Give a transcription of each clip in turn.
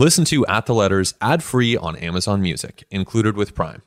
Listen to At the Letters ad free on Amazon Music, included with Prime.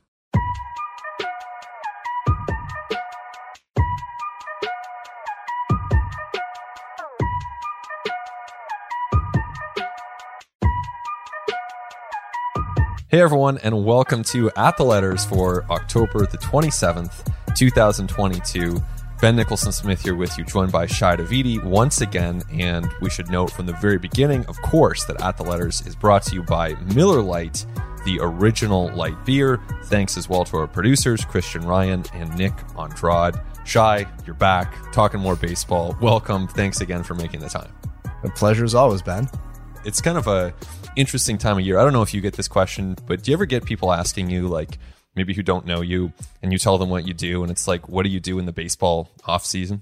Hey everyone, and welcome to At the Letters for October the 27th, 2022. Ben Nicholson Smith here with you, joined by Shi Davidi once again. And we should note from the very beginning, of course, that At the Letters is brought to you by Miller Lite, the original light beer. Thanks as well to our producers, Christian Ryan and Nick Andrade. Shi, you're back, talking more baseball. Welcome. Thanks again for making the time. A pleasure as always, Ben. It's kind of a interesting time of year. I don't know if you get this question, but do you ever get people asking you like maybe who don't know you and you tell them what you do and it's like what do you do in the baseball off season?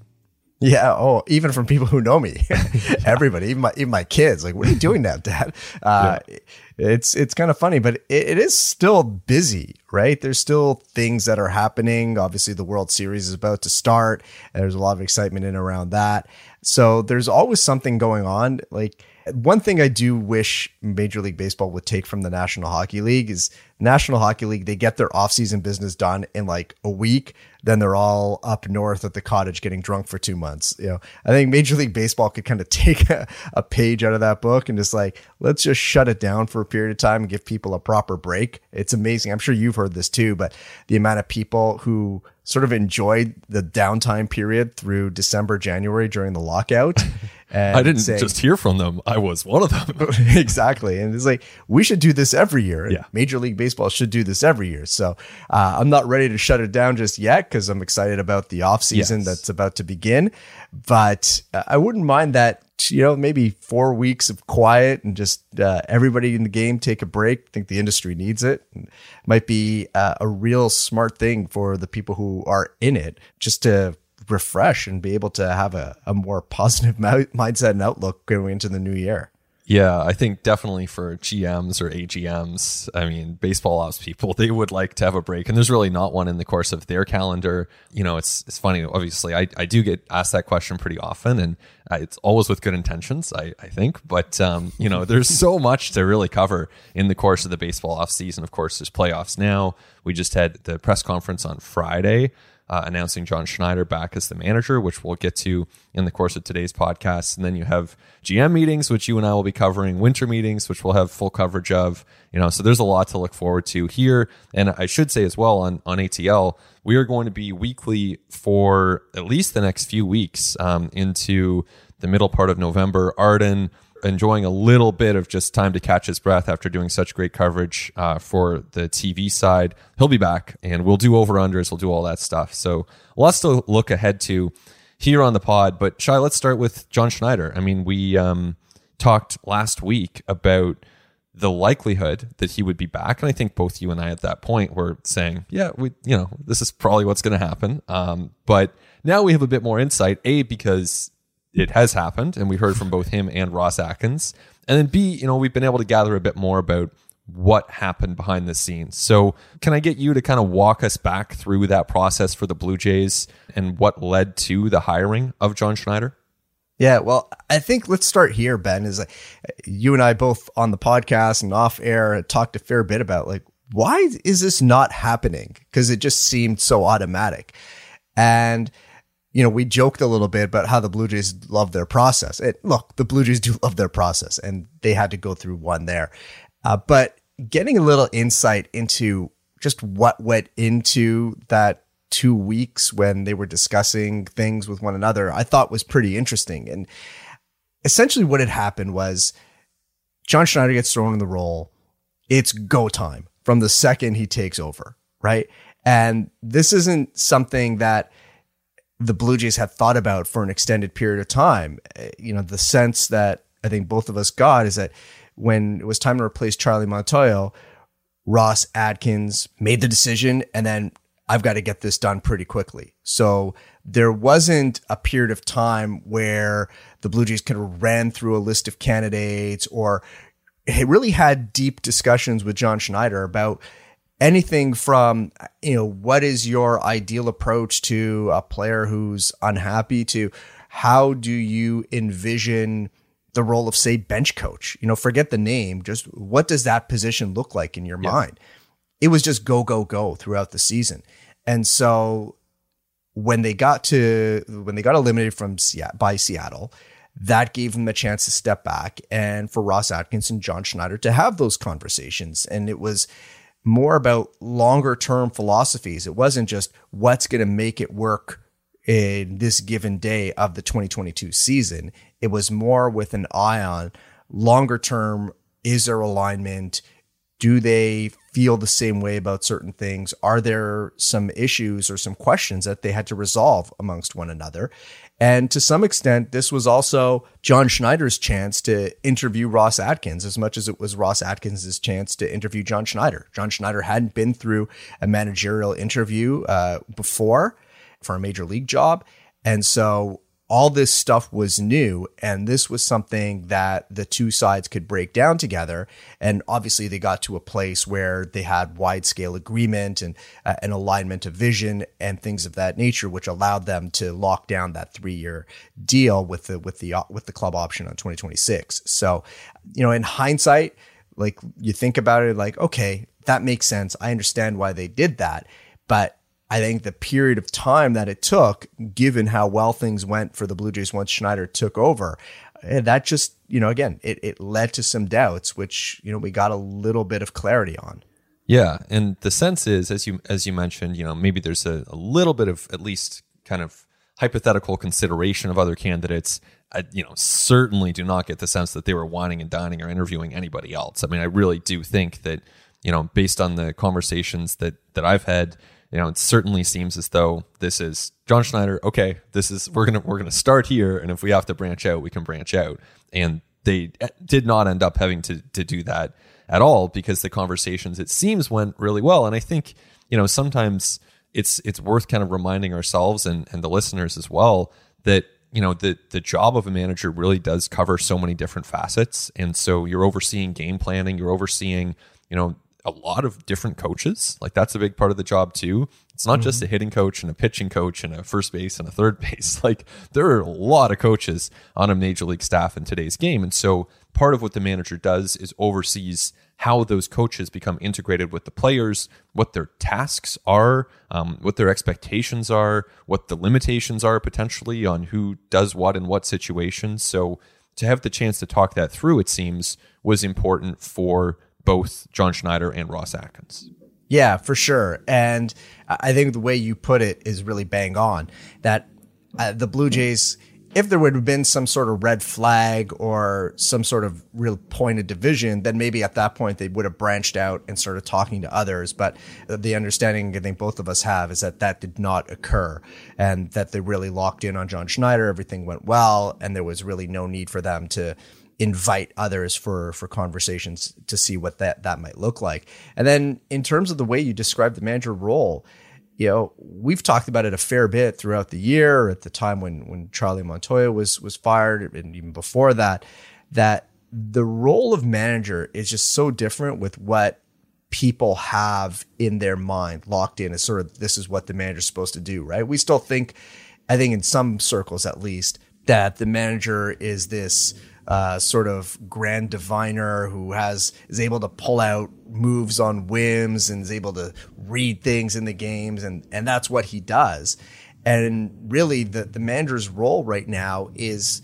Yeah. Oh, even from people who know me, everybody, even my even my kids, like, what are you doing now, Dad? Uh, yeah. It's it's kind of funny, but it, it is still busy, right? There's still things that are happening. Obviously, the World Series is about to start. There's a lot of excitement in around that. So there's always something going on. Like one thing I do wish Major League Baseball would take from the National Hockey League is National Hockey League, they get their offseason business done in like a week. Then they're all up north at the cottage getting drunk for two months. You know, I think Major League Baseball could kind of take a, a page out of that book and just like, let's just shut it down for a period of time and give people a proper break. It's amazing. I'm sure you've heard this too, but the amount of people who sort of enjoyed the downtime period through December, January during the lockout. I didn't saying, just hear from them. I was one of them. exactly. And it's like, we should do this every year. Yeah. Major League Baseball should do this every year. So uh, I'm not ready to shut it down just yet because I'm excited about the offseason yes. that's about to begin. But uh, I wouldn't mind that you know, maybe four weeks of quiet and just uh, everybody in the game take a break. I think the industry needs it. it might be uh, a real smart thing for the people who are in it just to refresh and be able to have a, a more positive mindset and outlook going into the new year. Yeah, I think definitely for GMs or AGMs, I mean, baseball ops people, they would like to have a break. And there's really not one in the course of their calendar. You know, it's it's funny. Obviously, I, I do get asked that question pretty often, and uh, it's always with good intentions, I, I think. But, um, you know, there's so much to really cover in the course of the baseball off season. Of course, there's playoffs now. We just had the press conference on Friday uh, announcing John Schneider back as the manager, which we'll get to in the course of today's podcast. And then you have GM meetings, which you and I will be covering, winter meetings, which we'll have full coverage of. You know, so there's a lot to look forward to here. And I should say as well on on ATL, we are going to be weekly for at least the next few weeks um, into the middle part of November. Arden enjoying a little bit of just time to catch his breath after doing such great coverage uh, for the TV side. He'll be back and we'll do over unders, we'll do all that stuff. So lots to look ahead to here on the pod. But Shi, let's start with John Schneider. I mean, we um, talked last week about the likelihood that he would be back, and I think both you and I at that point were saying, "Yeah, we, you know, this is probably what's going to happen." Um, but now we have a bit more insight. A because it has happened, and we heard from both him and Ross Atkins. And then B, you know, we've been able to gather a bit more about what happened behind the scenes. So, can I get you to kind of walk us back through that process for the Blue Jays and what led to the hiring of John Schneider? Yeah, well, I think let's start here, Ben. Is like you and I both on the podcast and off air talked a fair bit about like why is this not happening? Because it just seemed so automatic. And you know, we joked a little bit about how the Blue Jays love their process. It, look, the Blue Jays do love their process, and they had to go through one there. Uh, but getting a little insight into just what went into that two weeks when they were discussing things with one another, I thought was pretty interesting. And essentially, what had happened was John Schneider gets thrown in the role. It's go time from the second he takes over, right? And this isn't something that the Blue Jays had thought about for an extended period of time. Uh, you know, the sense that I think both of us got is that when it was time to replace Charlie Montoyo, Ross Atkins made the decision and then I've got to get this done pretty quickly. So there wasn't a period of time where the Blue Jays kind of ran through a list of candidates or it really had deep discussions with John Schneider about anything from you know what is your ideal approach to a player who's unhappy to how do you envision the role of say bench coach. You know, forget the name, just what does that position look like in your yeah. mind? It was just go go go throughout the season. And so when they got to when they got eliminated from Seattle, by Seattle, that gave them a chance to step back and for Ross Atkins and John Schneider to have those conversations. And it was more about longer term philosophies. It wasn't just what's going to make it work in this given day of the 2022 season. It was more with an eye on longer term. Is there alignment? Do they feel the same way about certain things? Are there some issues or some questions that they had to resolve amongst one another? And to some extent, this was also John Schneider's chance to interview Ross Atkins as much as it was Ross Atkins' chance to interview John Schneider. John Schneider hadn't been through a managerial interview uh, before for a major league job. And so all this stuff was new and this was something that the two sides could break down together. And obviously they got to a place where they had wide scale agreement and uh, an alignment of vision and things of that nature which allowed them to lock down that 3 year deal with the with the with the club option on 2026 so you know in hindsight like you think about it like okay that makes sense. I understand why they did that. But I think the period of time that it took, given how well things went for the Blue Jays once Schneider took over, eh, that just, you know, again, it, it led to some doubts, which, you know, we got a little bit of clarity on. Yeah. And the sense is, as you as you mentioned, you know, maybe there's a, a little bit of at least kind of hypothetical consideration of other candidates. I, you know, certainly do not get the sense that they were wining and dining or interviewing anybody else. I mean, I really do think that, you know, based on the conversations that that I've had, you know, it certainly seems as though this is John Schneider. Okay, this is we're gonna we're gonna start here, and if we have to branch out, we can branch out. And they eh, did not end up having to to do that at all because the conversations it seems went really well. And I think you know sometimes it's it's worth kind of reminding ourselves and and the listeners as well that you know the the job of a manager really does cover so many different facets and so you're overseeing game planning you're overseeing you know a lot of different coaches. Like that's a big part of the job too. It's not mm-hmm. just a hitting coach and a pitching coach and a first base and a third base. Like there are a lot of coaches on a major league staff in today's game. And so part of what the manager does is oversees how those coaches become integrated with the players, what their tasks are, um, what their expectations are, what the limitations are potentially on who does what in what situations. So to have the chance to talk that through, it seems, was important for both John Schneider and Ross Atkins. Yeah, for sure. And I think the way you put it is really bang on that uh, the Blue Jays, if there would have been some sort of red flag or some sort of real point of division, then maybe at that point they would have branched out and started talking to others. But the understanding I think both of us have is that that did not occur and that they really locked in on John Schneider. Everything went well, and there was really no need for them to invite others for for conversations to see what that that might look like. And then in terms of the way you describe the manager role, you know, we've talked about it a fair bit throughout the year at the time when when Charlie Montoyo was was fired and even before that that the role of manager is just so different with what people have in their mind locked in as sort of this is what the manager's supposed to do, right? We still think I think in some circles at least that the manager is this uh, sort of grand diviner who has is able to pull out moves on whims and is able to read things in the games and and that's what he does. And really the the manager's role right now is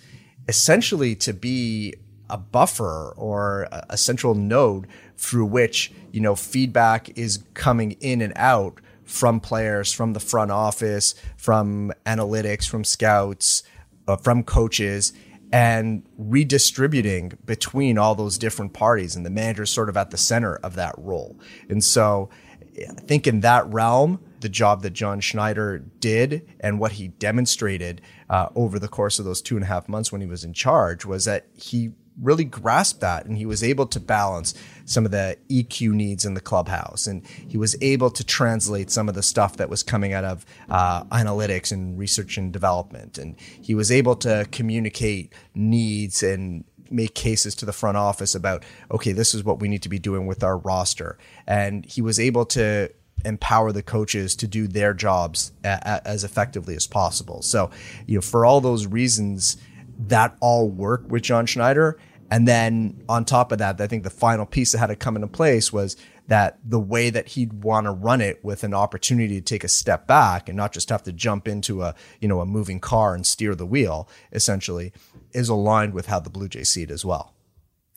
essentially to be a buffer or a central node through which you know feedback is coming in and out from players from the front office from analytics from scouts uh, from coaches and redistributing between all those different parties and the manager is sort of at the center of that role. And so i think in that realm the job that john schneider did and what he demonstrated uh, over the course of those two and a half months when he was in charge was that he really grasped that and he was able to balance some of the EQ needs in the clubhouse and he was able to translate some of the stuff that was coming out of uh, analytics and research and development and he was able to communicate needs and make cases to the front office about okay this is what we need to be doing with our roster and he was able to empower the coaches to do their jobs a- as effectively as possible so you know for all those reasons that all worked with John Schneider. And then on top of that, I think the final piece that had to come into place was that the way that he'd want to run it with an opportunity to take a step back and not just have to jump into a, you know, a moving car and steer the wheel essentially is aligned with how the Blue Jays see it as well.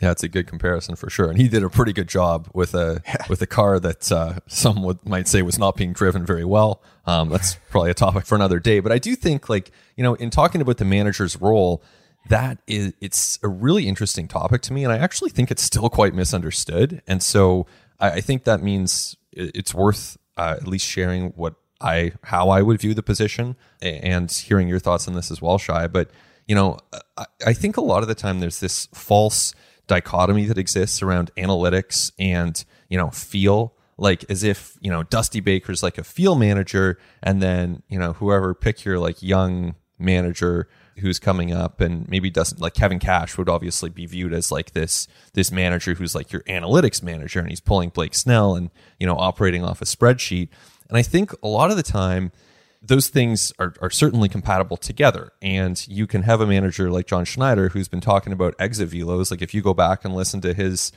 Yeah, it's a good comparison for sure, and he did a pretty good job with a with a car that uh, some would, might say was not being driven very well. Um, that's probably a topic for another day. But I do think, like you know, in talking about the manager's role, that is it's a really interesting topic to me, and I actually think it's still quite misunderstood. And so I, I think that means it's worth uh, at least sharing what I how I would view the position and hearing your thoughts on this as well, Shi. But you know, I, I think a lot of the time there's this false dichotomy that exists around analytics and you know feel like as if you know dusty baker's like a feel manager and then you know whoever pick your like young manager who's coming up and maybe doesn't like Kevin Cash would obviously be viewed as like this this manager who's like your analytics manager and he's pulling Blake Snell and you know operating off a spreadsheet and I think a lot of the time those things are, are certainly compatible together. And you can have a manager like John Schneider who's been talking about exit velos. Like if you go back and listen to his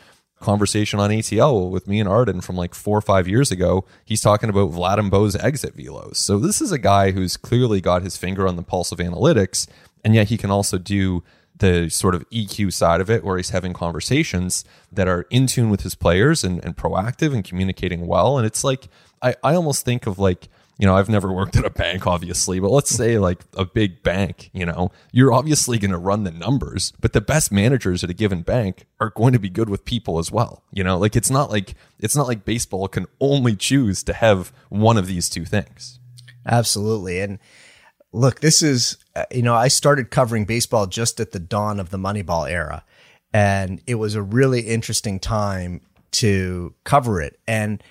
conversation on ATL with me and Arden from like four or five years ago, he's talking about Vladim Bo's exit velos. So this is a guy who's clearly got his finger on the pulse of analytics, and yet he can also do the sort of EQ side of it, where he's having conversations that are in tune with his players and, and proactive and communicating well. And it's like I, I almost think of like you know, I've never worked at a bank, obviously, but let's say like a big bank, you know, you're obviously going to run the numbers, but the best managers at a given bank are going to be good with people as well. You know, like it's not like, it's not like baseball can only choose to have one of these two things. Absolutely. And look, this is, uh, you know, I started covering baseball just at the dawn of the Moneyball era. And it was a really interesting time to cover it. And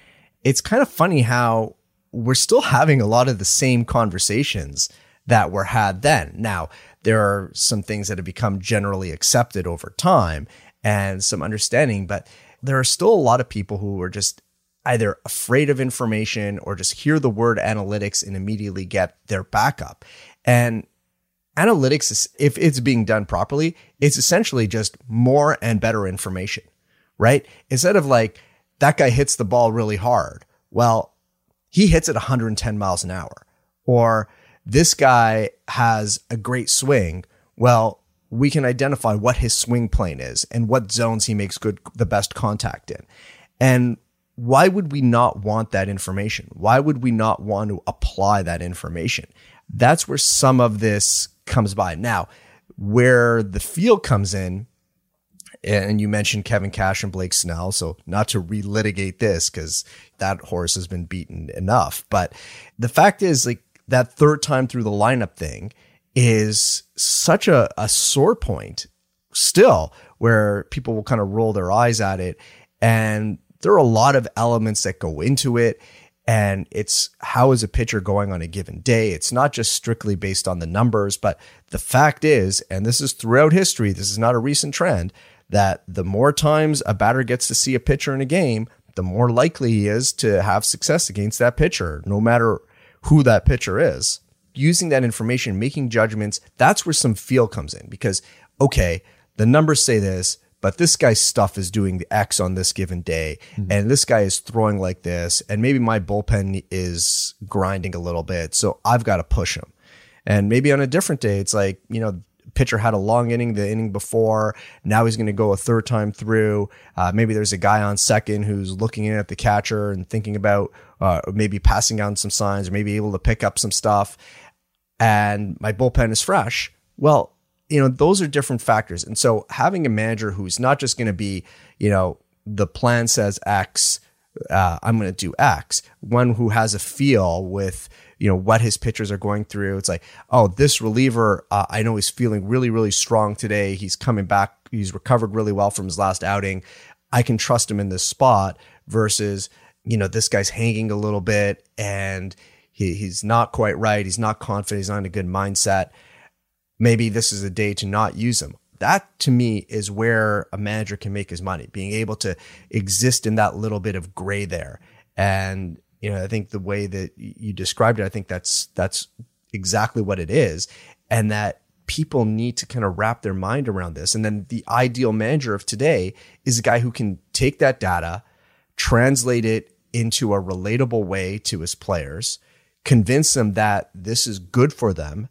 it's kind of funny how we're still having a lot of the same conversations that were had then. Now, there are some things that have become generally accepted over time and some understanding, but there are still a lot of people who are just either afraid of information or just hear the word analytics and immediately get their backup. And analytics, is, if it's being done properly, it's essentially just more and better information, right? Instead of like, that guy hits the ball really hard. Well, he hits at 110 miles an hour. Or this guy has a great swing. Well, we can identify what his swing plane is and what zones he makes good the best contact in. And why would we not want that information? Why would we not want to apply that information? That's where some of this comes by. Now, where the field comes in and you mentioned Kevin Cash and Blake Snell. So not to relitigate this because that horse has been beaten enough. But the fact is, like that third time through the lineup thing is such a, a sore point still where people will kind of roll their eyes at it. And there are a lot of elements that go into it. And it's how is a pitcher going on a given day? It's not just strictly based on the numbers, but the fact is, and this is throughout history, this is not a recent trend, that the more times a batter gets to see a pitcher in a game, the more likely he is to have success against that pitcher, no matter who that pitcher is. Using that information, making judgments, that's where some feel comes in because, okay, the numbers say this, but this guy's stuff is doing the X on this given day, mm-hmm. and this guy is throwing like this, and maybe my bullpen is grinding a little bit, so I've got to push him. And maybe on a different day, it's like, you know, pitcher had a long inning the inning before. Now he's going to go a third time through. Uh, maybe there's a guy on second who's looking in at the catcher and thinking about uh, maybe passing on some signs or maybe able to pick up some stuff. And my bullpen is fresh. Well, you know, those are different factors. And so having a manager who's not just going to be, you know, the plan says X, uh, I'm going to do X. One who has a feel with you know what his pitchers are going through. It's like, oh, this reliever, uh, I know he's feeling really, really strong today. He's coming back. He's recovered really well from his last outing. I can trust him in this spot. Versus, you know, this guy's hanging a little bit and he, he's not quite right. He's not confident. He's not in a good mindset. Maybe this is a day to not use him that to me is where a manager can make his money, being able to exist in that little bit of gray there. And you know, I think the way that you described it, I think that's that's exactly what it is, and that people need to kind of wrap their mind around this. And then the ideal manager of today is a guy who can take that data, translate it into a relatable way to his players, convince them that this is good for them,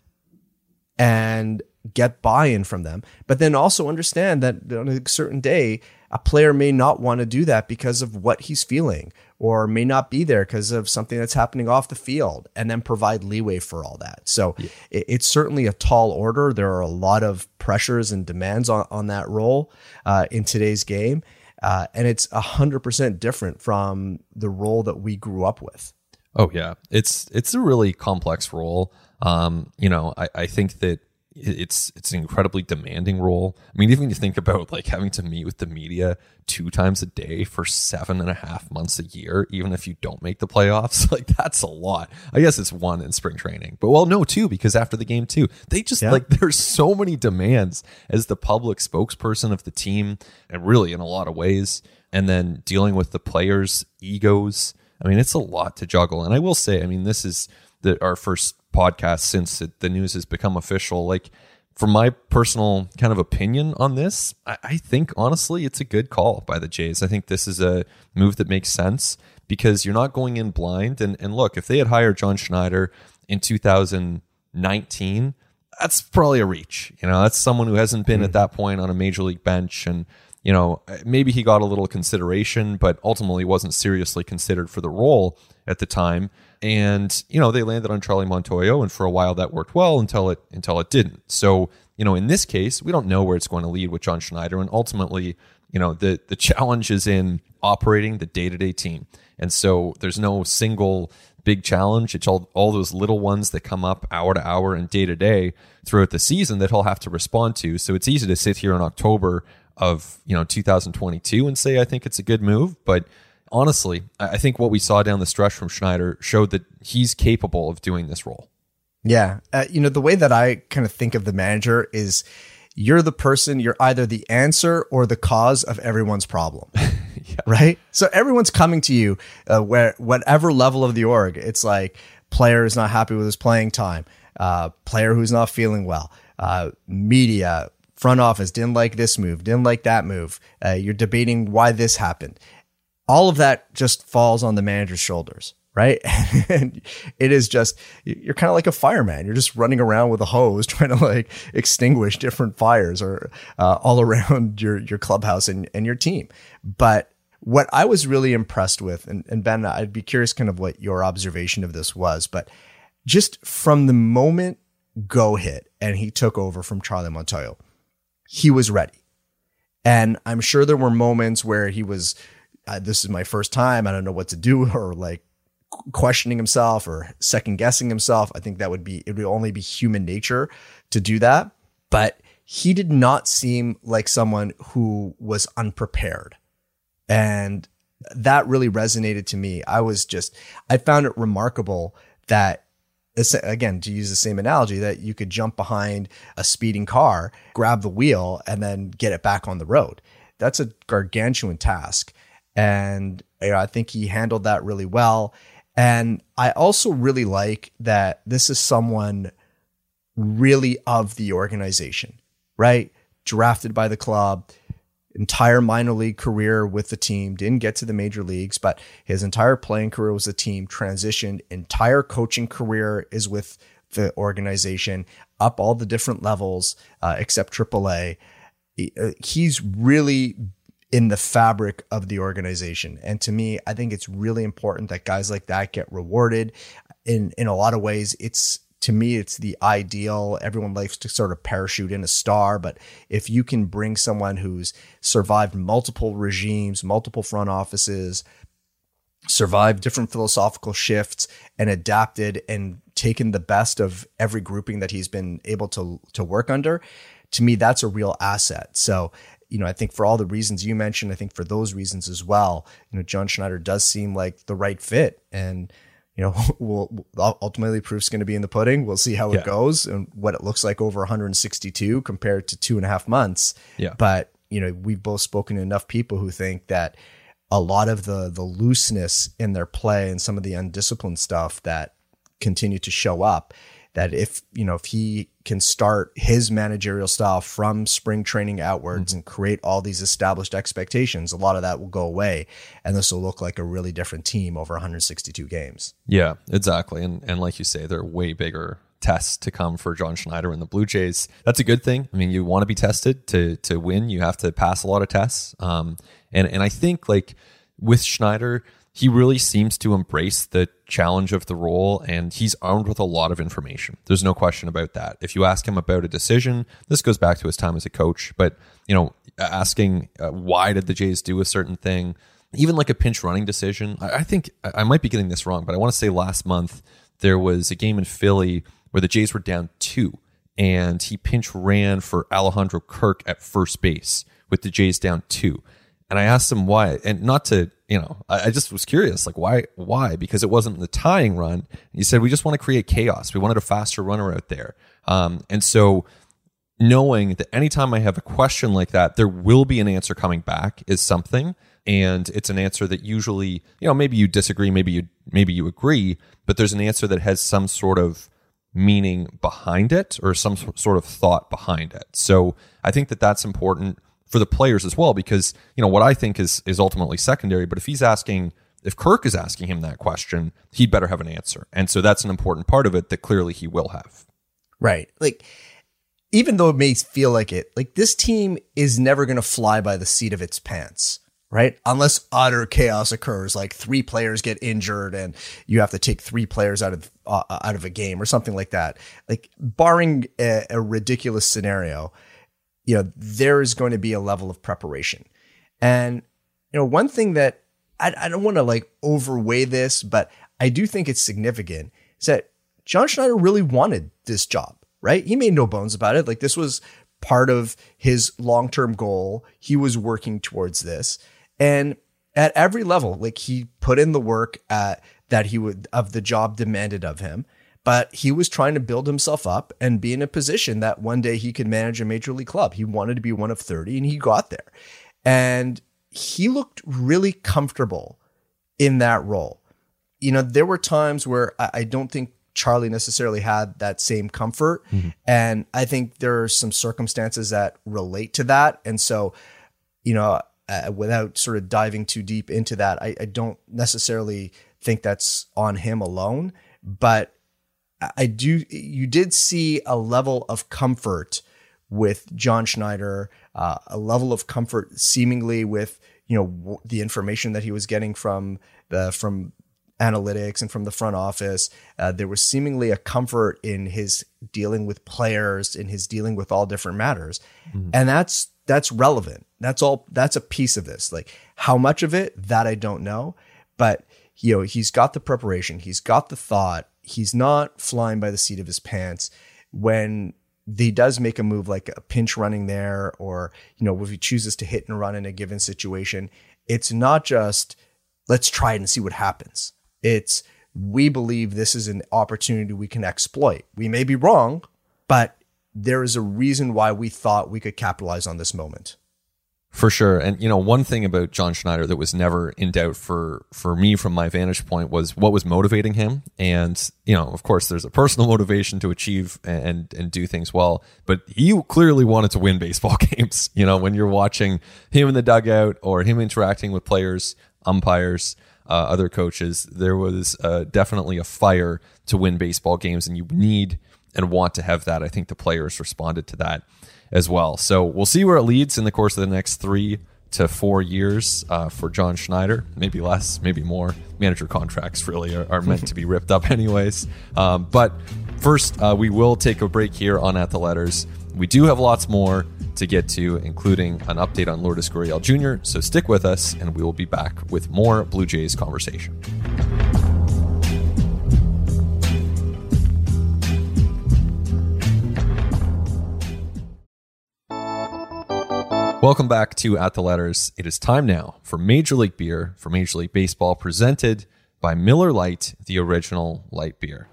and get buy in from them. But then also understand that on a certain day, a player may not want to do that because of what he's feeling or may not be there because of something that's happening off the field and then provide leeway for all that. So yeah. it, it's certainly a tall order. There are a lot of pressures and demands on, on that role uh, in today's game. Uh, and it's 100% different from the role that we grew up with. Oh yeah, it's it's a really complex role. Um, you know, I, I think that it's it's an incredibly demanding role. I mean, even you think about like having to meet with the media two times a day for seven and a half months a year, even if you don't make the playoffs, like that's a lot. I guess it's one in spring training, but well, no, two because after the game too, they just yeah. like there's so many demands as the public spokesperson of the team, and really in a lot of ways, and then dealing with the players' egos. I mean, it's a lot to juggle, and I will say, I mean, this is the our first podcast since it, the news has become official. Like, from my personal kind of opinion on this, I, I think honestly it's a good call by the Jays. I think this is a move that makes sense because you're not going in blind. And, and look, if they had hired John Schneider in 2019, that's probably a reach. You know, that's someone who hasn't been mm. at that point on a major league bench and you know, maybe he got a little consideration, but ultimately wasn't seriously considered for the role at the time. And, you know, they landed on Charlie Montoyo, and for a while that worked well until it until it didn't. So, you know, in this case, we don't know where it's going to lead with John Schneider. And ultimately, you know, the the challenge is in operating the day-to-day team. And so there's no single big challenge. It's all, all those little ones that come up hour to hour and day to day throughout the season that he'll have to respond to. So it's easy to sit here in October of, you know, 2022 and say, I think it's a good move. But honestly, I think what we saw down the stretch from Schneider showed that he's capable of doing this role. Yeah. Uh, you know, the way that I kind of think of the manager is you're the person, you're either the answer or the cause of everyone's problem. yeah. Right. So everyone's coming to you, uh, where whatever level of the org, it's like player is not happy with his playing time, uh, player who's not feeling well, uh, media, front office didn't like this move, didn't like that move. Uh, you're debating why this happened all of that just falls on the manager's shoulders right? and it is just you're kind of like a fireman. You're just running around with a hose trying to like extinguish different fires or uh, all around your your clubhouse and, and your team. But what I was really impressed with, and, and Ben, I'd be curious kind of what your observation of this was, but just from the moment go hit and he took over from Charlie Montoyo, he was ready. And I'm sure there were moments where he was this is my first time. I don't know what to do, or like questioning himself or second guessing himself. I think that would be, it would only be human nature to do that. But he did not seem like someone who was unprepared. And that really resonated to me. I was just, I found it remarkable that again to use the same analogy that you could jump behind a speeding car grab the wheel and then get it back on the road that's a gargantuan task and you know, I think he handled that really well. And I also really like that this is someone really of the organization, right? Drafted by the club, entire minor league career with the team, didn't get to the major leagues, but his entire playing career was a team, transitioned, entire coaching career is with the organization, up all the different levels uh, except AAA. Uh, he's really in the fabric of the organization. And to me, I think it's really important that guys like that get rewarded. In in a lot of ways, it's to me, it's the ideal. Everyone likes to sort of parachute in a star, but if you can bring someone who's survived multiple regimes, multiple front offices, survived different philosophical shifts, and adapted and taken the best of every grouping that he's been able to to work under, to me, that's a real asset. So you know, I think for all the reasons you mentioned, I think for those reasons as well, you know, John Schneider does seem like the right fit. And, you know, we'll, ultimately proof's going to be in the pudding. We'll see how yeah. it goes and what it looks like over 162 compared to two and a half months. Yeah. But, you know, we've both spoken to enough people who think that a lot of the the looseness in their play and some of the undisciplined stuff that continue to show up that if you know if he can start his managerial style from spring training outwards mm-hmm. and create all these established expectations, a lot of that will go away, and this will look like a really different team over 162 games. Yeah, exactly, and and like you say, they're way bigger tests to come for John Schneider and the Blue Jays. That's a good thing. I mean, you want to be tested to to win. You have to pass a lot of tests. Um, and and I think like with Schneider, he really seems to embrace the challenge of the role and he's armed with a lot of information. There's no question about that. If you ask him about a decision, this goes back to his time as a coach, but you know, asking uh, why did the Jays do a certain thing, even like a pinch running decision. I, I think I might be getting this wrong, but I want to say last month there was a game in Philly where the Jays were down two, and he pinch ran for Alejandro Kirk at first base with the Jays down two. And I asked him why, and not to, you know, I, I just was curious, like why, why? Because it wasn't the tying run. He said we just want to create chaos. We wanted a faster runner out there, um, and so knowing that anytime I have a question like that, there will be an answer coming back is something and it's an answer that usually you know maybe you disagree maybe you maybe you agree but there's an answer that has some sort of meaning behind it or some sort of thought behind it. So I think that that's important for the players as well because you know what I think is is ultimately secondary. But if he's asking, if Kirk is asking him that question, he'd better have an answer, and so that's an important part of it that clearly he will have. Right, like. Even though it may feel like it, like this team is never going to fly by the seat of its pants right? Unless utter chaos occurs, like three players get injured and you have to take three players out of uh, out of a game or something like that. Like barring a, a, ridiculous scenario, you know, there is going to be a level of preparation. And you know, one thing that I, I don't want to like overweigh this, but I do think it's significant is that John Schneider really wanted this job, right? He made no bones about it. Like this was part of his long-term goal. He was working towards this. And at every level, like he put in the work at, that he would of the job demanded of him, but he was trying to build himself up and be in a position that one day he could manage a major league club. He wanted to be one of 30 and he got there. And he looked really comfortable in that role. You know, there were times where I, don't think Charlie necessarily had that same comfort. Mm-hmm. And I think there are some circumstances that relate to that. And so, you know, uh, without sort of diving too deep into that, I, I don't necessarily think that's on him alone, but I do. You did see a level of comfort with John Schneider, uh, a level of comfort seemingly with you know w- the information that he was getting from the from analytics and from the front office. Uh, there was seemingly a comfort in his dealing with players, in his dealing with all different matters, mm-hmm. and that's that's relevant. That's all. That's a piece of this. Like how much of it that I don't know, but you know he's got the preparation. He's got the thought. He's not flying by the seat of his pants when he does make a move like a pinch running there, or you know if he chooses to hit and run in a given situation. It's not just let's try it and see what happens. It's we believe this is an opportunity we can exploit. We may be wrong, but there is a reason why we thought we could capitalize on this moment. For sure. And you know, one thing about John Schneider that was never in doubt for for me from my vantage point was what was motivating him. And, you know, of course there's a personal motivation to achieve and and do things well, but he clearly wanted to win baseball games. You know, when you're watching him in the dugout or him interacting with players, umpires, uh, other coaches, there was uh, definitely a fire to win baseball games and you need and want to have that. I think the players responded to that as well. So we'll see where it leads in the course of the next three to four years uh, for John Schneider. Maybe less, maybe more. Manager contracts really are, are meant to be ripped up, anyways. Um, but first, uh, we will take a break here on At the Letters. We do have lots more to get to, including an update on Lourdes Gurriel Jr. So stick with us, and we will be back with more Blue Jays conversation. Welcome back to At the Letters. It is time now for Major League Beer for Major League Baseball, presented by Miller Lite, the original light beer.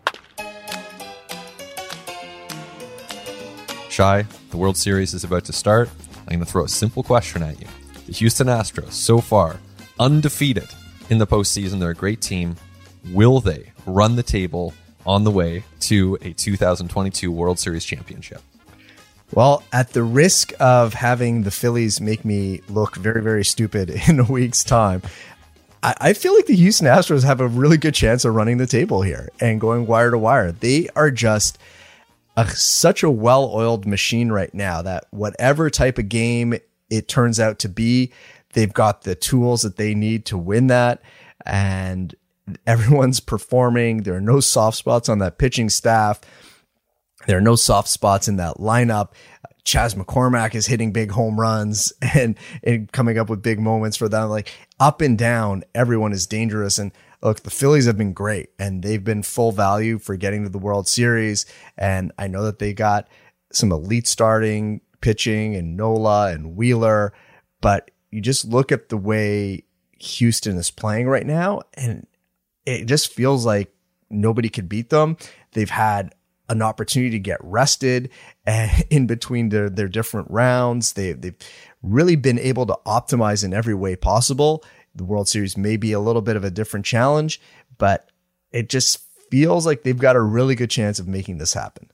Shi, the World Series is about to start. I'm going to throw a simple question at you. The Houston Astros, so far, undefeated in the postseason. They're a great team. Will they run the table on the way to a 2022 World Series championship? Well, at the risk of having the Phillies make me look very, very stupid in a week's time, I, I feel like the Houston Astros have a really good chance of running the table here and going wire to wire. They are just a, such a well oiled machine right now that whatever type of game it turns out to be, they've got the tools that they need to win that. And everyone's performing. There are no soft spots on that pitching staff. There are no soft spots in that lineup. Chas McCormick is hitting big home runs and, and coming up with big moments for them. Like up and down, everyone is dangerous. And look, the Phillies have been great and they've been full value for getting to the World Series. And I know that they got some elite starting pitching and Nola and Wheeler, but you just look at the way Houston is playing right now and it just feels like nobody could beat them. They've had an opportunity to get rested in between their, their different rounds. They, they've really been able to optimize in every way possible. The World Series may be a little bit of a different challenge, but it just feels like they've got a really good chance of making this happen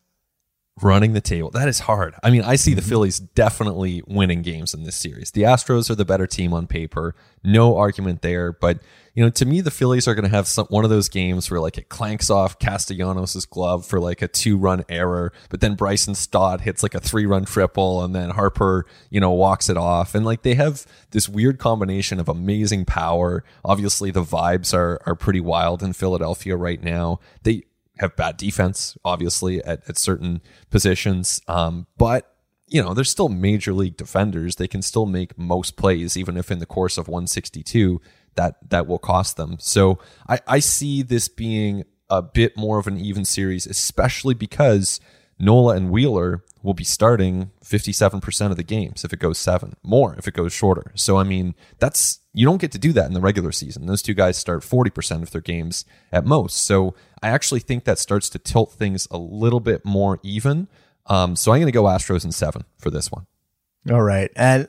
running the table. That is hard. I mean, I see the mm-hmm. Phillies definitely winning games in this series. The Astros are the better team on paper. No argument there. But, you know, to me, the Phillies are going to have some, one of those games where like it clanks off Castellanos' glove for like a two run error, but then Bryson Stott hits like a three run triple and then Harper, you know, walks it off. And like they have this weird combination of amazing power. Obviously, the vibes are, are pretty wild in Philadelphia right now. They, have bad defense, obviously, at, at certain positions. Um, but, you know, they're still major league defenders. They can still make most plays, even if in the course of 162, that, that will cost them. So I, I see this being a bit more of an even series, especially because Nola and Wheeler will be starting 57% of the games if it goes seven, more if it goes shorter. So, I mean, that's, you don't get to do that in the regular season. Those two guys start 40% of their games at most. So, I actually think that starts to tilt things a little bit more even. Um, so, I'm going to go Astros in seven for this one. All right. And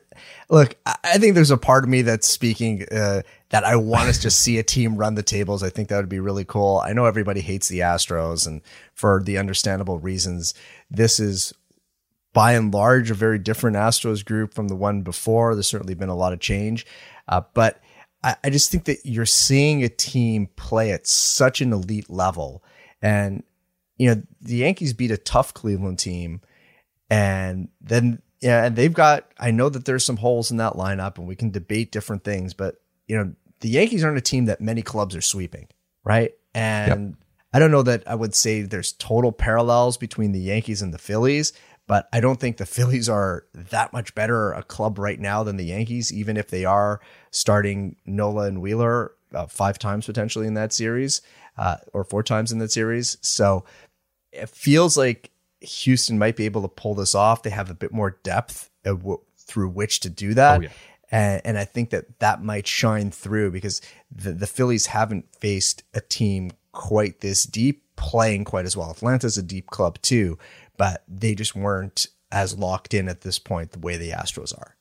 look, I think there's a part of me that's speaking uh, that I want us to see a team run the tables. I think that would be really cool. I know everybody hates the Astros, and for the understandable reasons, this is by and large a very different Astros group from the one before. There's certainly been a lot of change, uh, but I, I just think that you're seeing a team play at such an elite level, and you know the Yankees beat a tough Cleveland team, and then yeah, and they've got. I know that there's some holes in that lineup, and we can debate different things, but you know the Yankees aren't a team that many clubs are sweeping, right? And yep. I don't know that I would say there's total parallels between the Yankees and the Phillies, but I don't think the Phillies are that much better a club right now than the Yankees, even if they are starting Nola and Wheeler uh, five times potentially in that series uh, or four times in that series. So it feels like Houston might be able to pull this off. They have a bit more depth w- through which to do that. Oh, yeah. And, and I think that that might shine through because the, the Phillies haven't faced a team quite this deep playing quite as well. Atlanta's a deep club too, but they just weren't as locked in at this point the way the Astros are.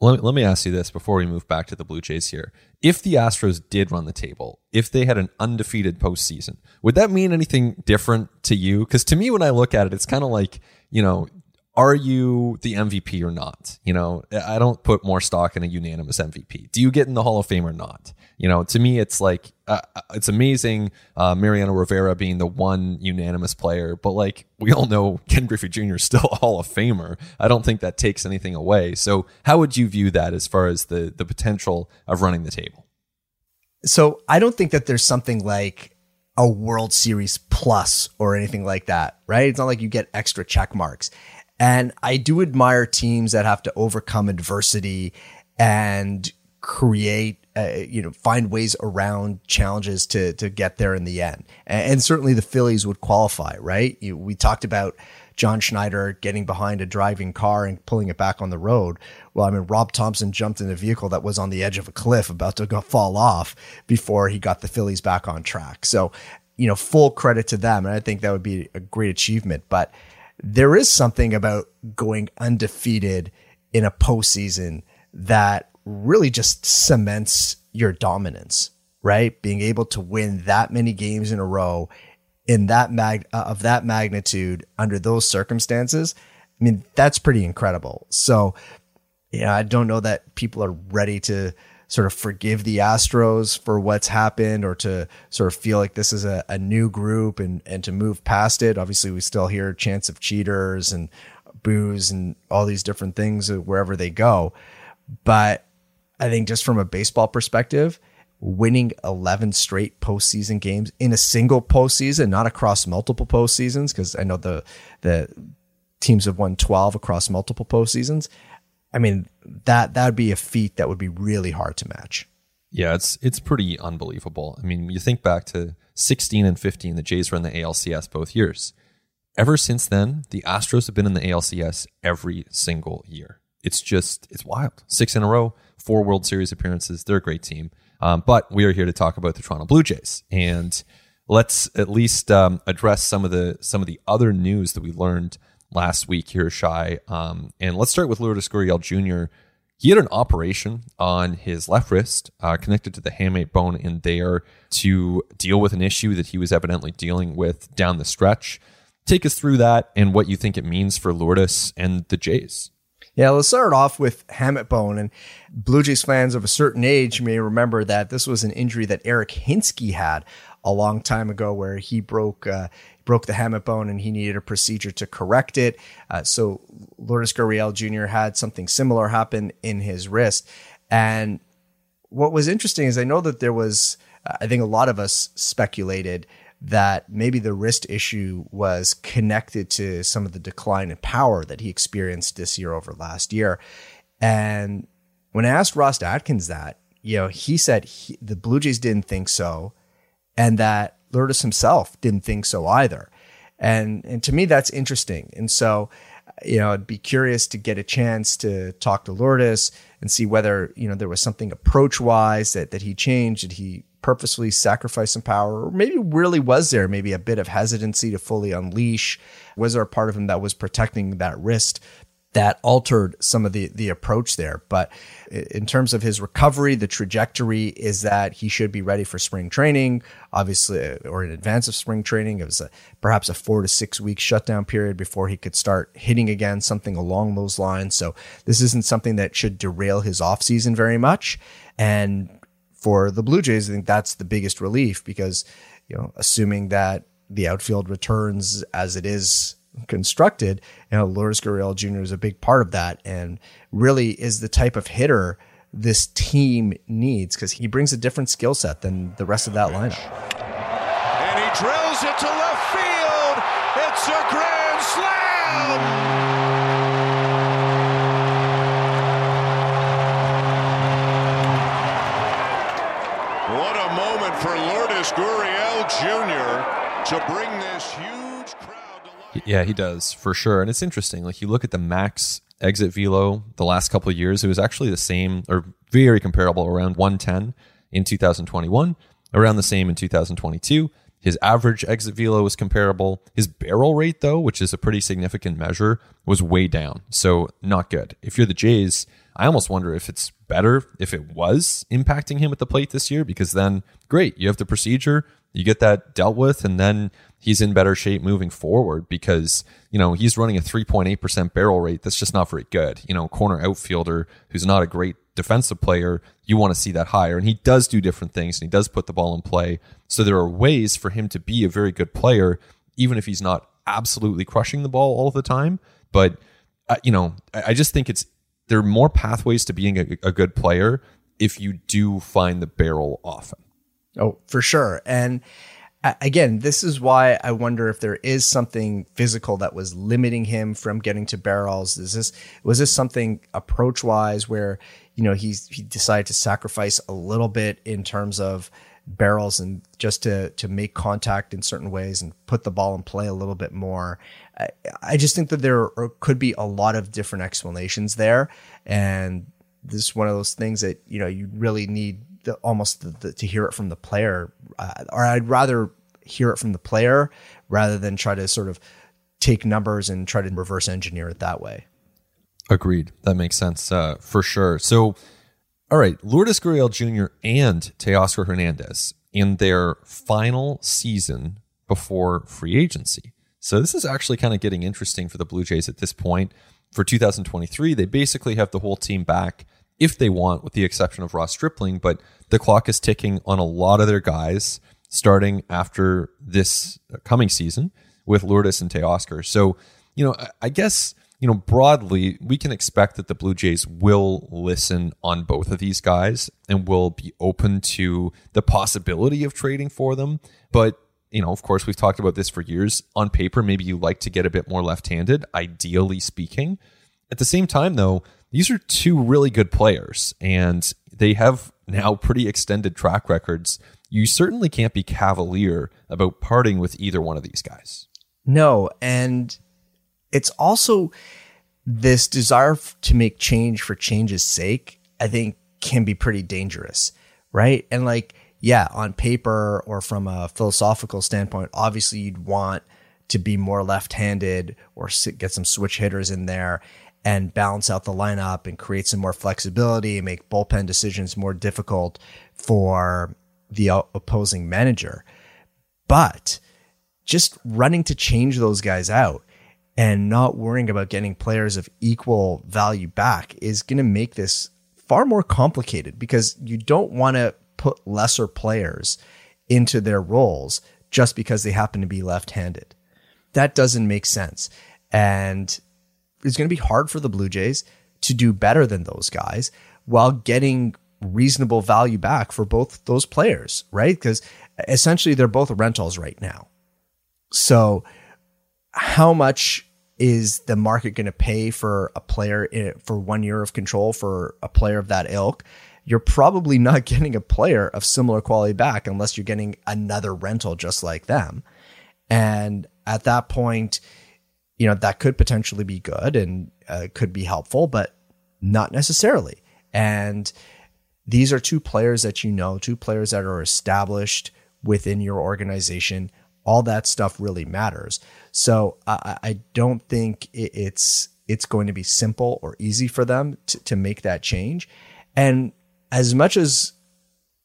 Let me, let me ask you this before we move back to the Blue Jays here. If the Astros did run the table, if they had an undefeated postseason, would that mean anything different to you? Because to me, when I look at it, it's kind of like, you know, are you the MVP or not? You know, I don't put more stock in a unanimous MVP. Do you get in the Hall of Fame or not? You know, to me, it's like uh, uh, it's amazing uh, Mariano Rivera being the one unanimous player, but like we all know, Ken Griffey Jr. is still a Hall of Famer. I don't think that takes anything away. So, how would you view that as far as the the potential of running the table? So, I don't think that there's something like a World Series plus or anything like that, right? It's not like you get extra check marks. And I do admire teams that have to overcome adversity and create uh, you know find ways around challenges to to get there in the end. And, and certainly the phillies would qualify right? You, we talked about john schneider getting behind a driving car and pulling it back on the road. Well i mean rob thompson jumped in a vehicle that was on the edge of a cliff about to go fall off before he got the phillies back on track. So you know full credit to them and i think that would be a great achievement. But there is something about going undefeated in a postseason that really just cements your dominance, right? Being able to win that many games in a row in that mag uh, of that magnitude under those circumstances, I mean, that's pretty incredible. So, yeah, I don't know that people are ready to sort of forgive the Astros for what's happened or to sort of feel like this is a, a new group and, and to move past it. Obviously, we still hear chants of cheaters and boos and all these different things wherever they go. But I think just from a baseball perspective, winning 11 straight postseason games in a single postseason, not across multiple postseasons, because I know the the teams have won 12 across multiple postseasons. I mean, that that would be a feat that would be really hard to match. Yeah, it's it's pretty unbelievable. I mean, you think back to 16 and 15, the Jays were in the ALCS both years. Ever since then, the Astros have been in the ALCS every single year. It's just it's wild. Six in a row, four World Series appearances. They're a great team. Um, but we are here to talk about the Toronto Blue Jays, and let's at least um, address some of the some of the other news that we learned last week here, Shi. Um, and let's start with Lourdes Gurriel Jr. He had an operation on his left wrist uh, connected to the hamate bone in there to deal with an issue that he was evidently dealing with down the stretch. Take us through that and what you think it means for Lourdes and the Jays. Yeah, let's start off with hamate bone. And Blue Jays fans of a certain age may remember that this was an injury that Eric Hinske had a long time ago, where he broke uh, broke the hamate bone and he needed a procedure to correct it. Uh, so Lourdes Gurriel Jr. had something similar happen in his wrist. And what was interesting is I know that there was, uh, I think a lot of us speculated that maybe the wrist issue was connected to some of the decline in power that he experienced this year over last year. And when I asked Ross Atkins that, you know, he said he, the Blue Jays didn't think so, and that Lourdes himself didn't think so either. And and to me, that's interesting. And so, you know, I'd be curious to get a chance to talk to Lourdes and see whether you know there was something approach wise that that he changed. Did he purposefully sacrifice some power, or maybe really was there maybe a bit of hesitancy to fully unleash? Was there a part of him that was protecting that wrist that altered some of the the approach there. But in terms of his recovery, the trajectory is that he should be ready for spring training, obviously, uh, or in advance of spring training. It was a, perhaps a four to six week shutdown period before he could start hitting again, something along those lines. So this isn't something that should derail his offseason very much. And for the Blue Jays, I think that's the biggest relief because, you know, assuming that the outfield returns as it is constructed, And Lourdes Gurriel Jr. is a big part of that and really is the type of hitter this team needs because he brings a different skill set than the rest of that lineup. And he drills it to left field. It's a grand slam. Yeah, he does for sure. And it's interesting. Like you look at the max exit velo the last couple of years, it was actually the same or very comparable around 110 in 2021, around the same in 2022. His average exit velo was comparable. His barrel rate, though, which is a pretty significant measure, was way down. So not good. If you're the Jays, I almost wonder if it's better if it was impacting him at the plate this year, because then great, you have the procedure, you get that dealt with, and then he's in better shape moving forward because, you know, he's running a 3.8% barrel rate. That's just not very good. You know, corner outfielder who's not a great defensive player, you want to see that higher. And he does do different things and he does put the ball in play. So there are ways for him to be a very good player, even if he's not absolutely crushing the ball all the time. But, uh, you know, I, I, just think it's, there are more pathways to being a, a good player if you do find the barrel often. Oh, for sure. And, again, this is why I wonder if there is something physical that was limiting him from getting to barrels. Is this was this something approach wise where you know he's he decided to sacrifice a little bit in terms of barrels and just to to make contact in certain ways and put the ball in play a little bit more. I, I just think that there are, could be a lot of different explanations there, and this is one of those things that you know you really need the, almost the, the, to hear it from the player, uh, or I'd rather hear it from the player rather than try to sort of take numbers and try to reverse engineer it that way. Agreed. That makes sense uh, for sure. So, all right, Lourdes Gurriel Jr. and Teoscar Hernandez in their final season before free agency. So this is actually kind of getting interesting for the Blue Jays at this point. For 2023, they basically have the whole team back if they want, with the exception of Ross Stripling, but the clock is ticking on a lot of their guys starting after this coming season with Lourdes and Teoscar. So, you know, I guess, you know, broadly, we can expect that the Blue Jays will listen on both of these guys and will be open to the possibility of trading for them. But, you know, of course, we've talked about this for years. On paper, maybe you like to get a bit more left handed, ideally speaking. At the same time, though, these are two really good players and they have now pretty extended track records. You certainly can't be cavalier about parting with either one of these guys. No, and it's also this desire to make change for change's sake, I think can be pretty dangerous, right? And like, yeah, on paper or from a philosophical standpoint, obviously you'd want to be more left-handed or get some switch hitters in there and balance out the lineup and create some more flexibility and make bullpen decisions more difficult for the opposing manager. But just running to change those guys out and not worrying about getting players of equal value back is going to make this far more complicated because you don't want to put lesser players into their roles just because they happen to be left handed. That doesn't make sense. And it's going to be hard for the Blue Jays to do better than those guys while getting reasonable value back for both those players, right? Because essentially they're both rentals right now. So, how much is the market going to pay for a player in, for one year of control for a player of that ilk? You're probably not getting a player of similar quality back unless you're getting another rental just like them. And at that point, you know, that could potentially be good and uh, could be helpful, but not necessarily. And these are two players that you know, two players that are established within your organization all that stuff really matters. So I, I don't think it's it's going to be simple or easy for them to, to make that change. And as much as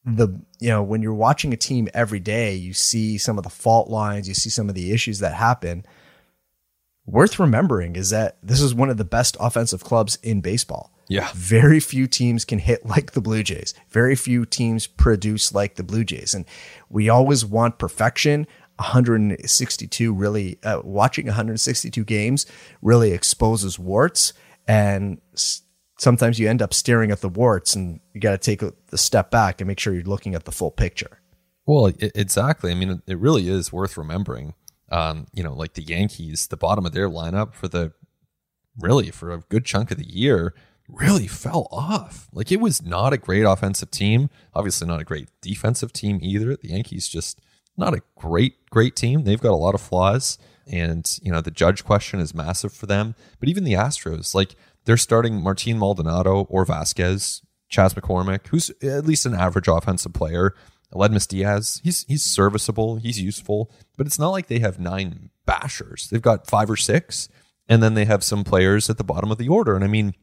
the you know when you're watching a team every day, you see some of the fault lines, you see some of the issues that happen. Worth remembering is that this is one of the best offensive clubs in baseball. Yeah. Very few teams can hit like the Blue Jays. Very few teams produce like the Blue Jays. And we always want perfection. 162 really uh, watching 162 games really exposes warts and s- sometimes you end up staring at the warts and you got to take a, a, step back and make sure you're looking at the full picture well exactly i mean it really is worth remembering um, you know like the yankees the bottom of their lineup for the really for a good chunk of the year really fell off like it was not a great offensive team obviously not a great defensive team either the yankees just not a great, great team. They've got a lot of flaws. And, you know, the judge question is massive for them. But even the Astros, like they're starting Martin Maldonado or Vasquez, Chas McCormick, who's at least an average offensive player. Aledmys Diaz, he's he's serviceable, he's useful, but it's not like they have nine bashers. They've got five or six, and then they have some players at the bottom of the order. And I mean,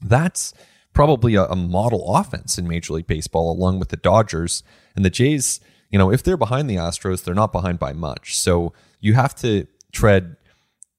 that's probably a, a model offense in Major League Baseball, along with the Dodgers and the Jays you know, if they're behind the Astros, they're not behind by much. So you have to tread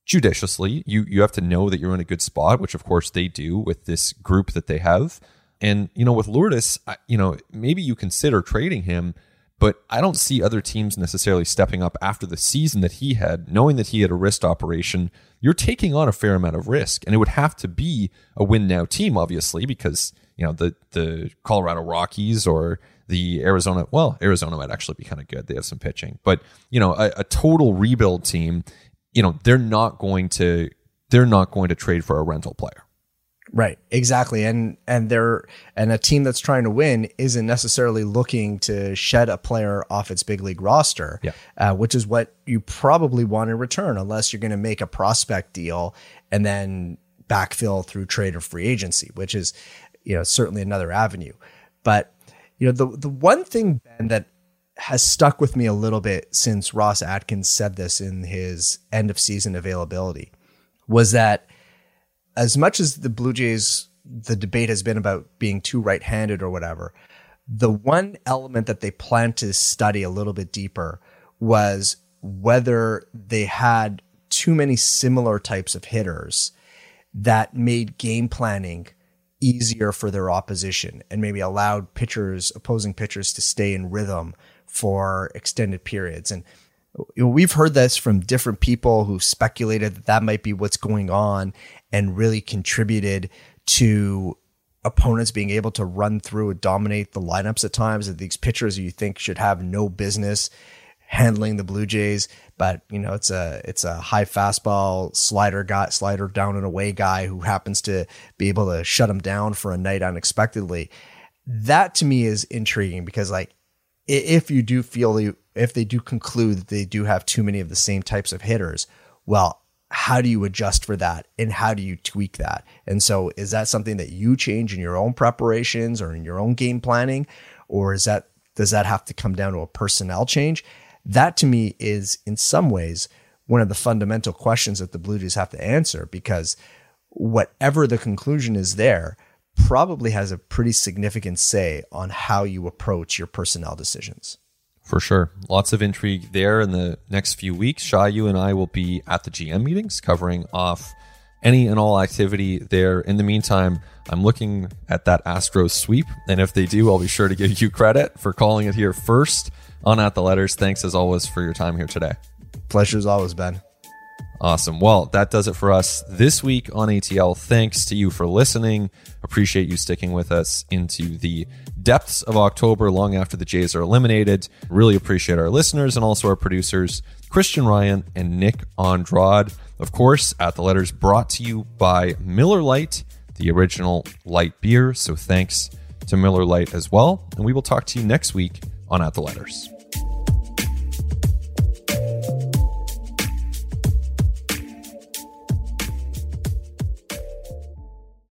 judiciously. You you have to know that you're in a good spot, which of course they do with this group that they have. And you know, with Lourdes, you know, maybe you consider trading him, but I don't see other teams necessarily stepping up after the season that he had, knowing that he had a wrist operation. You're taking on a fair amount of risk, and it would have to be a win now team, obviously, because you know the the Colorado Rockies or the Arizona, well, Arizona might actually be kind of good. They have some pitching, but you know, a, a, total rebuild team, you know, they're not going to they're not going to trade for a rental player. Right, exactly, and and they're and a team that's trying to win isn't necessarily looking to shed a player off its big league roster, yeah. uh, which is what you probably want in return, unless you're going to make a prospect deal and then backfill through trade or free agency, which is you know certainly another avenue. But you know, the the one thing Ben that has stuck with me a little bit since Ross Atkins said this in his end of season availability was that as much as the Blue Jays the debate has been about being too right-handed or whatever, the one element that they plan to study a little bit deeper was whether they had too many similar types of hitters that made game planning easier for their opposition and maybe allowed pitchers, opposing pitchers, to stay in rhythm for extended periods. And we've heard this from different people who speculated that that might be what's going on and really contributed to opponents being able to run through and dominate the lineups at times that these pitchers you think should have no business handling the Blue Jays, but you know it's a it's a high fastball slider guy, slider down and away guy who happens to be able to shut him down for a night unexpectedly. That to me is intriguing because like if you do feel if they do conclude that they do have too many of the same types of hitters, well, how do you adjust for that and how do you tweak that? And so is that something that you change in your own preparations or in your own game planning or is that does that have to come down to a personnel change? That to me is in some ways one of the fundamental questions that the Blue Jays have to answer because whatever the conclusion is there probably has a pretty significant say on how you approach your personnel decisions. For sure. Lots of intrigue there in the next few weeks. Shaw, you and I will be at the GM meetings covering off any and all activity there. In the meantime, I'm looking at that Astros sweep. And if they do, I'll be sure to give you credit for calling it here first on At the Letters. Thanks as always for your time here today. Pleasure as always, Ben. Awesome. Well, that does it for us this week on ATL. Thanks to you for listening. Appreciate you sticking with us into the depths of October long after the Jays are eliminated. Really appreciate our listeners and also our producers, Christian Ryan and Nick Andrade. Of course, at the letters brought to you by Miller Lite, the original light beer. So thanks to Miller Lite as well. And we will talk to you next week on At the Letters.